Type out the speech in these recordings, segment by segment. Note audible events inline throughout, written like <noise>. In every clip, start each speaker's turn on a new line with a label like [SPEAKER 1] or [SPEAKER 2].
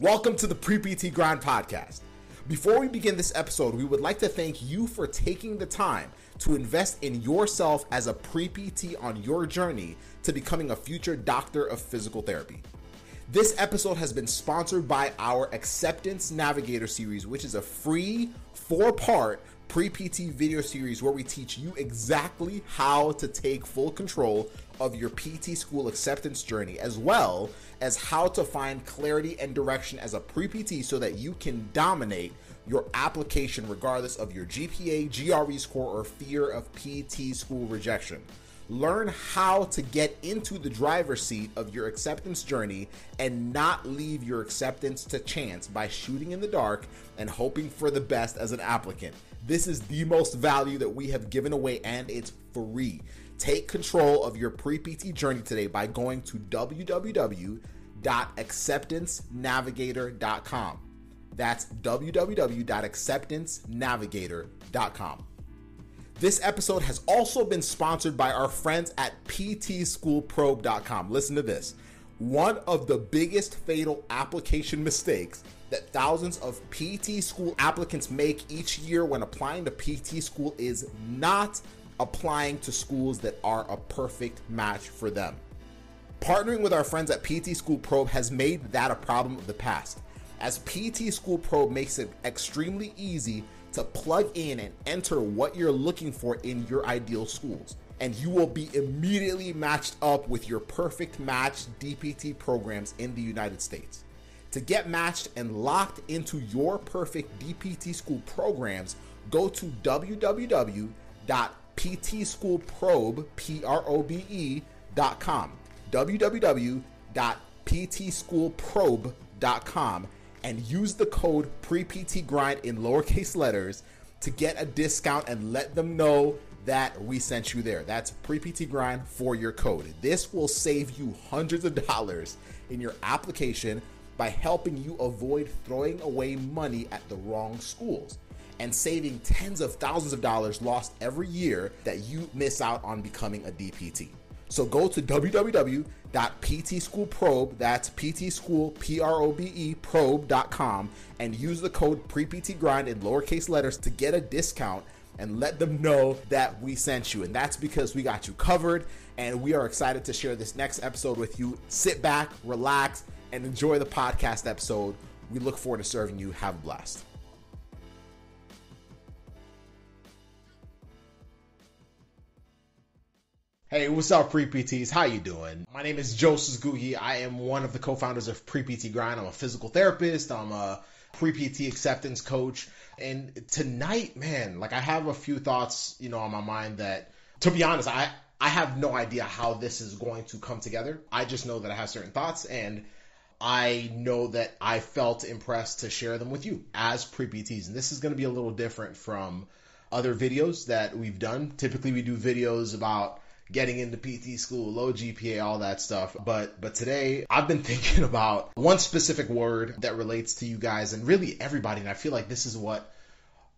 [SPEAKER 1] Welcome to the Pre PT Grind Podcast. Before we begin this episode, we would like to thank you for taking the time to invest in yourself as a pre PT on your journey to becoming a future doctor of physical therapy. This episode has been sponsored by our Acceptance Navigator series, which is a free four part pre PT video series where we teach you exactly how to take full control of your PT school acceptance journey, as well as how to find clarity and direction as a pre PT so that you can dominate your application regardless of your GPA, GRE score, or fear of PT school rejection. Learn how to get into the driver's seat of your acceptance journey and not leave your acceptance to chance by shooting in the dark and hoping for the best as an applicant. This is the most value that we have given away and it's free. Take control of your pre PT journey today by going to www.acceptancenavigator.com. That's www.acceptancenavigator.com. This episode has also been sponsored by our friends at ptschoolprobe.com. Listen to this. One of the biggest fatal application mistakes that thousands of PT school applicants make each year when applying to PT school is not applying to schools that are a perfect match for them. Partnering with our friends at PT School Probe has made that a problem of the past, as PT School Probe makes it extremely easy to plug in and enter what you're looking for in your ideal schools. And you will be immediately matched up with your perfect match DPT programs in the United States. To get matched and locked into your perfect DPT school programs, go to www www.ptschoolprobe.com www.ptschoolprobe.com and use the code PREPTGRIND in lowercase letters to get a discount and let them know that we sent you there. That's PREPTGRIND for your code. This will save you hundreds of dollars in your application by helping you avoid throwing away money at the wrong schools and saving tens of thousands of dollars lost every year that you miss out on becoming a DPT. So go to www.ptschoolprobe, that's ptschool, P-R-O-B-E, probe.com, and use the code PREPTGRIND in lowercase letters to get a discount and let them know that we sent you. And that's because we got you covered, and we are excited to share this next episode with you. Sit back, relax, and enjoy the podcast episode. We look forward to serving you. Have a blast. Hey, what's up, Pre-PTs? How you doing? My name is Joseph Gugi. I am one of the co-founders of Pre-PT Grind. I'm a physical therapist. I'm a pre-PT acceptance coach. And tonight, man, like I have a few thoughts, you know, on my mind that, to be honest, I, I have no idea how this is going to come together. I just know that I have certain thoughts and I know that I felt impressed to share them with you as pre-PTs. And this is going to be a little different from other videos that we've done. Typically we do videos about getting into PT school, low GPA, all that stuff. But but today I've been <laughs> thinking about one specific word that relates to you guys and really everybody. And I feel like this is what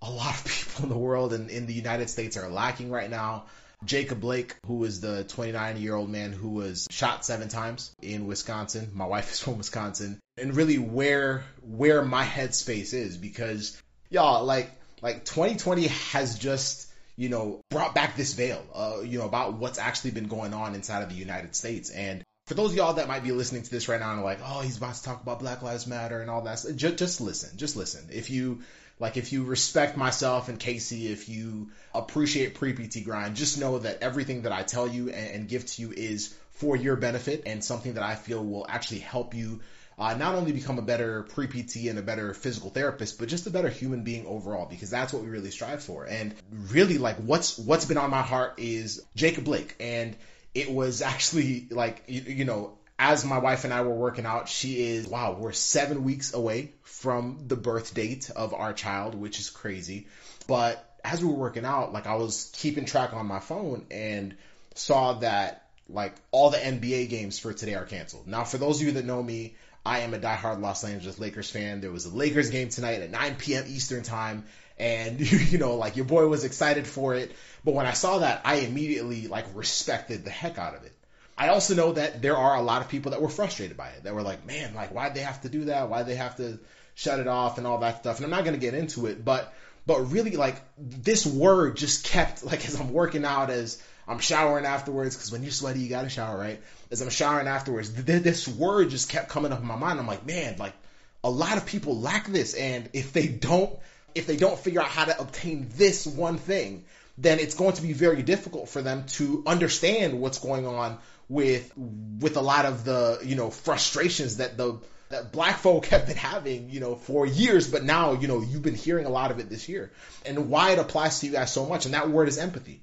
[SPEAKER 1] a lot of <laughs> people in the world and in the United States are lacking right now. Jacob Blake, who is the 29 year old man who was shot seven times in Wisconsin. My wife is from Wisconsin. And really where where my headspace is because y'all like like 2020 has just you know, brought back this veil, uh, you know, about what's actually been going on inside of the United States. And for those of y'all that might be listening to this right now and like, oh, he's about to talk about Black Lives Matter and all that, just, just listen, just listen. If you, like, if you respect myself and Casey, if you appreciate pre-PT grind, just know that everything that I tell you and, and give to you is for your benefit and something that I feel will actually help you uh, not only become a better pre PT and a better physical therapist, but just a better human being overall, because that's what we really strive for. And really, like what's what's been on my heart is Jacob Blake, and it was <laughs> actually like you, you know as my wife and I were working out, she is, wow, we're seven weeks away from the birth date of our child, which is crazy. But as we were working out, like I was keeping track on my phone and saw that like all the NBA games for today are canceled. Now, for those of you that know me, I am a diehard Los Angeles Lakers fan. There was a Lakers game tonight at 9 p.m. Eastern time. And, <laughs> you know, like your boy was excited for it. But when I saw that, I immediately like respected the heck out of it. I also know that there are a lot of people that were frustrated by it, that were like, man, like, why'd they have to do that? Why'd they have to shut it off and all that stuff? And I'm not going to get into it, but, but really, like, this word just kept, <laughs> like, as I'm working out, as I'm showering afterwards, because when you're sweaty, you got to shower, right? As I'm showering afterwards, th- this word just kept coming up in my mind. I'm like, man, like, a lot of people lack this. And if they don't, if they don't figure out how to obtain this one thing, then it's going to be very difficult for them to understand what's going on with with a lot of the you know frustrations that the that black folk <laughs> have been having you know for years but now you know you've been hearing a lot of it this year and why it applies to you guys so much and that word is empathy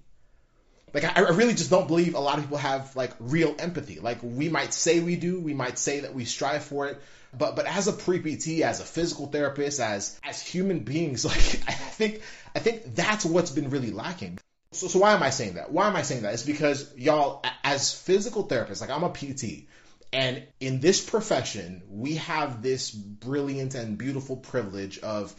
[SPEAKER 1] like I, I really just don't believe a lot of people have like real empathy like we might say we do we might say that we strive for it but but as a pre-PT, as a physical therapist, as as human beings, <laughs> like I think I think that's what's been really lacking. So, so why am I saying that? Why am I saying that? It's because y'all, as physical therapists, like I'm a PT, and in this profession, we have this brilliant and beautiful privilege of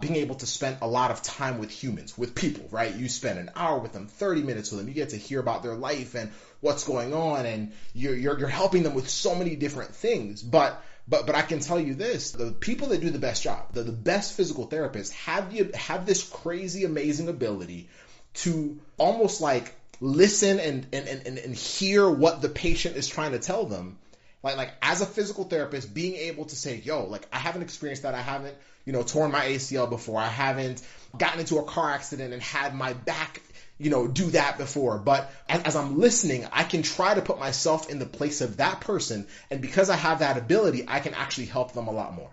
[SPEAKER 1] being able to spend a lot of time with humans, with people, right? You spend an hour with them, 30 minutes with them. You get to hear about their life and what's going on, and you're, you're, you're helping them with so many different things. But but but I can tell you this: the people that do the best job, the, the best physical therapists, have the have this crazy, amazing ability to almost like listen and and, and, and hear what the patient is trying to tell them. Like like as a physical therapist, being able to say, "Yo, like I haven't experienced that. I haven't you know torn my ACL before. I haven't gotten into a car accident and had my back you know, do that before. But as, as, I'm listening, I can try to put myself in the place of that person. And because I have that ability, I can actually help them a lot more.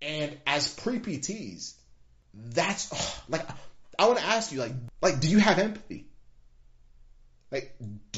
[SPEAKER 1] And as pre PTs, that's oh, <sighs> like, I want to ask you, like, like, do you have empathy? Like,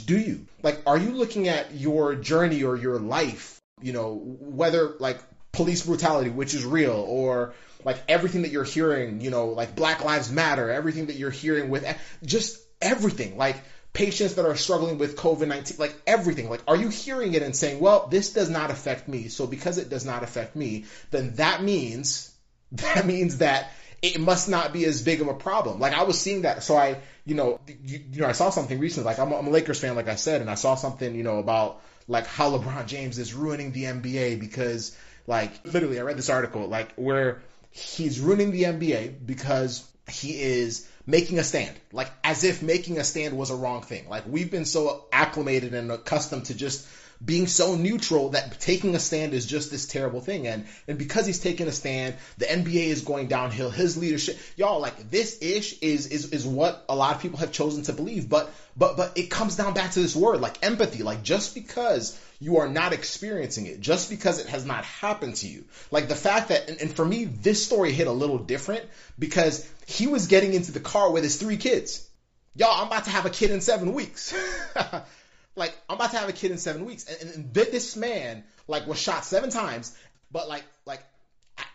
[SPEAKER 1] do you? Like, are you looking at your journey or your life, you know, whether like police brutality, which is real, or like everything that you're hearing, you know, like Black Lives Matter, everything that you're hearing with just everything, like patients that are struggling with COVID 19, like everything. Like, are you hearing it and saying, well, this does not affect me. So because it does not affect me, then that means, <laughs> that means that it must not be as big of a problem. Like I was seeing that. So I, you know, you, you know, I saw something recently, like I'm a, I'm a Lakers fan, like I said, and I saw something, you know, about like how LeBron James is ruining the NBA because like literally I read this article, like where he's ruining the NBA because he is making a stand, like as if making a stand was a wrong thing. Like we've been so acclimated and accustomed to just being so neutral that taking a stand is just this terrible thing. And and because he's taking a stand, the NBA is going downhill. His leadership, y'all, like this ish is is is what a lot of people have chosen to believe. But but but it comes down back to this word, like empathy. Like just because you are not experiencing it just because it has not happened to you. Like the fact that, and, and, for me, this story hit a little different because he was getting into the car with his three kids. Y'all, I'm about to have a kid in seven weeks. <laughs> like, I'm about to have a kid in seven weeks. And, and, and this man, like, was shot seven times, but like, like,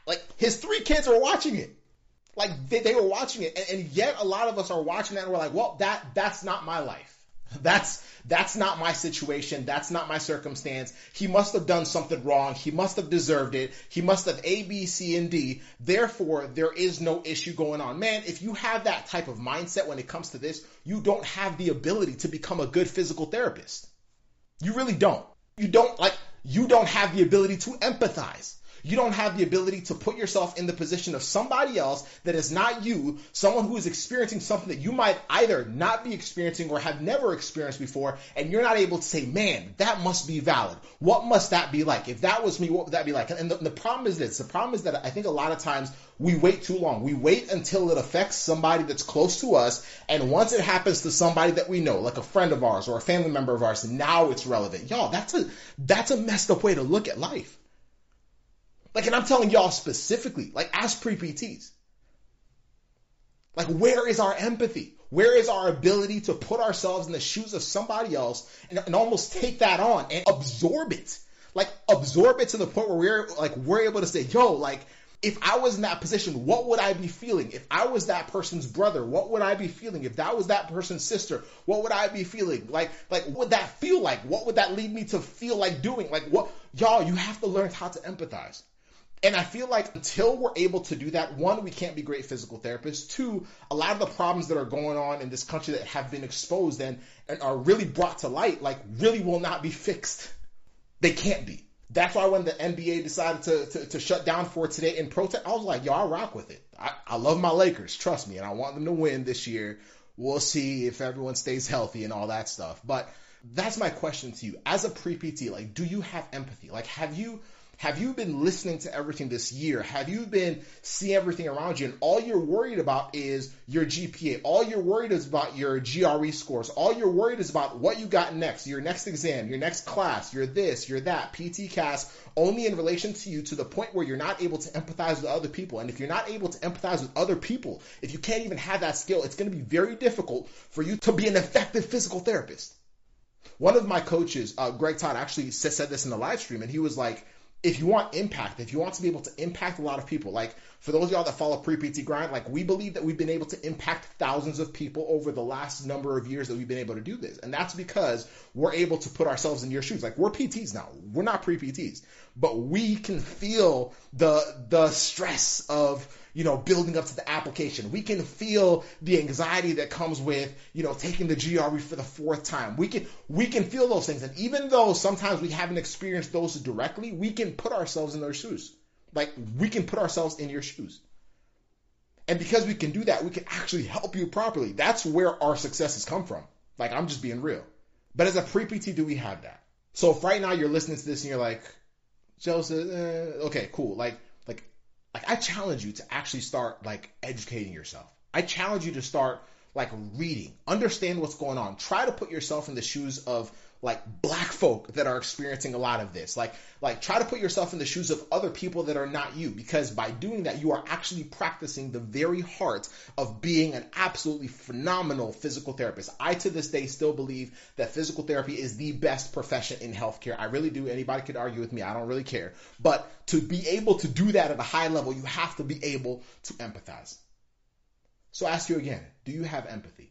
[SPEAKER 1] like his three kids were watching it. Like they, they were watching it, and, and yet a lot of us are watching that and we're like, well, that that's not my life. That's that's not my situation. That's not my circumstance. He must have done something wrong. He must have deserved it. He must have A, B, C, and D. Therefore, there is no issue going on. Man, if you have that type of mindset when it comes to this, you don't have the ability to become a good physical therapist. You really don't. You don't like you don't have the ability to empathize. You don't have the ability to put yourself in the position of somebody else that is not you, someone who is experiencing something that you might either not be experiencing or have never experienced before, and you're not able to say, man, that must be valid. What must that be like? If that was me, what would that be like? And the, the problem is this the problem is that I think a lot of times we wait too long. We wait until it affects somebody that's close to us, and once it happens to somebody that we know, like a friend of ours or a family member of ours, now it's relevant. Y'all, that's a that's a messed up way to look at life. Like, and I'm telling y'all specifically, like as pre-PTs, like where is our empathy? Where is our ability to put ourselves in the shoes of somebody else and, and almost take that on and absorb it? Like absorb it to the point where we're like we're able to say, yo, like if I was in that position, what would I be feeling? If I was that person's brother, what would I be feeling? If that was that person's sister, what would I be feeling? Like, like, what would that feel like? What would that lead me to feel like doing? Like, what, y'all, you have to learn how to empathize. And I feel like until we're able to do that, one, we can't be great physical therapists. Two, a lot of the problems that are going on in this country that have been exposed and, and are really brought to light, like really will not be fixed. They can't be. That's why when the NBA decided to, to, to shut down for today in protest, I was like, yo, I rock with it. I, I love my Lakers, trust me, and I want them to win this year. We'll see if everyone stays healthy and all that stuff. But that's my question to you. As a pre PT, like, do you have empathy? Like, have you have you been listening to everything this year? Have you been seeing everything around you? And all you're worried about is your GPA. All you're worried is about your GRE scores. All you're worried is about what you got next, your next exam, your next class, your this, your that, PT CAS, only in relation to you to the point where you're not able to empathize with other people. And if you're not able to empathize with other people, if you can't even have that skill, it's going to be very difficult for you to be an effective physical therapist. One of my coaches, uh, Greg Todd, actually said this in the live stream, and he was like, if you want impact, if you want to be able to impact a lot of people, like for those of y'all that follow pre PT grind, like we believe that we've been able to impact thousands of people over the last number of years that we've been able to do this. And that's because we're able to put ourselves in your shoes. Like we're PTs now. We're not pre PTs, but we can feel the the stress of you know, building up to the application. We can feel the anxiety that comes with, you know, taking the GRE for the fourth time. We can we can feel those things. And even though sometimes we haven't experienced those directly, we can put ourselves in their shoes. Like we can put ourselves in your shoes. And because we can do that, we can actually help you properly. That's where our successes come from. Like I'm just being real. But as a pre-PT, do we have that? So if right now you're listening to this and you're like, Joseph, eh, okay, cool. Like like I challenge you to actually start like educating yourself. I challenge you to start like reading, understand what's going on. Try to put yourself in the shoes of like black folk that are experiencing a lot of this. Like like try to put yourself in the shoes of other people that are not you because by doing that you are actually practicing the very heart of being an absolutely phenomenal physical therapist. I to this day still believe that physical therapy is the best profession in healthcare. I really do. Anybody could argue with me. I don't really care. But to be able to do that at a high level, you have to be able to empathize. So I ask you again, do you have empathy?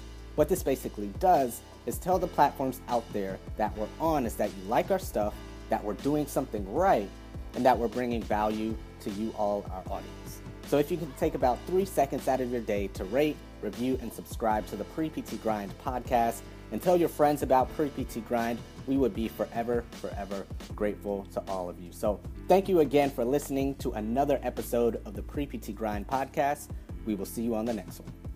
[SPEAKER 2] What this basically does is tell the platforms out there that we're on is that you like our stuff, that we're doing something right, and that we're bringing value to you all, our audience. So if you can take about three seconds out of your day to rate, review, and subscribe to the Pre PT Grind podcast and tell your friends about Pre PT Grind, we would be forever, forever grateful to all of you. So thank you again for listening to another episode of the Pre PT Grind podcast. We will see you on the next one.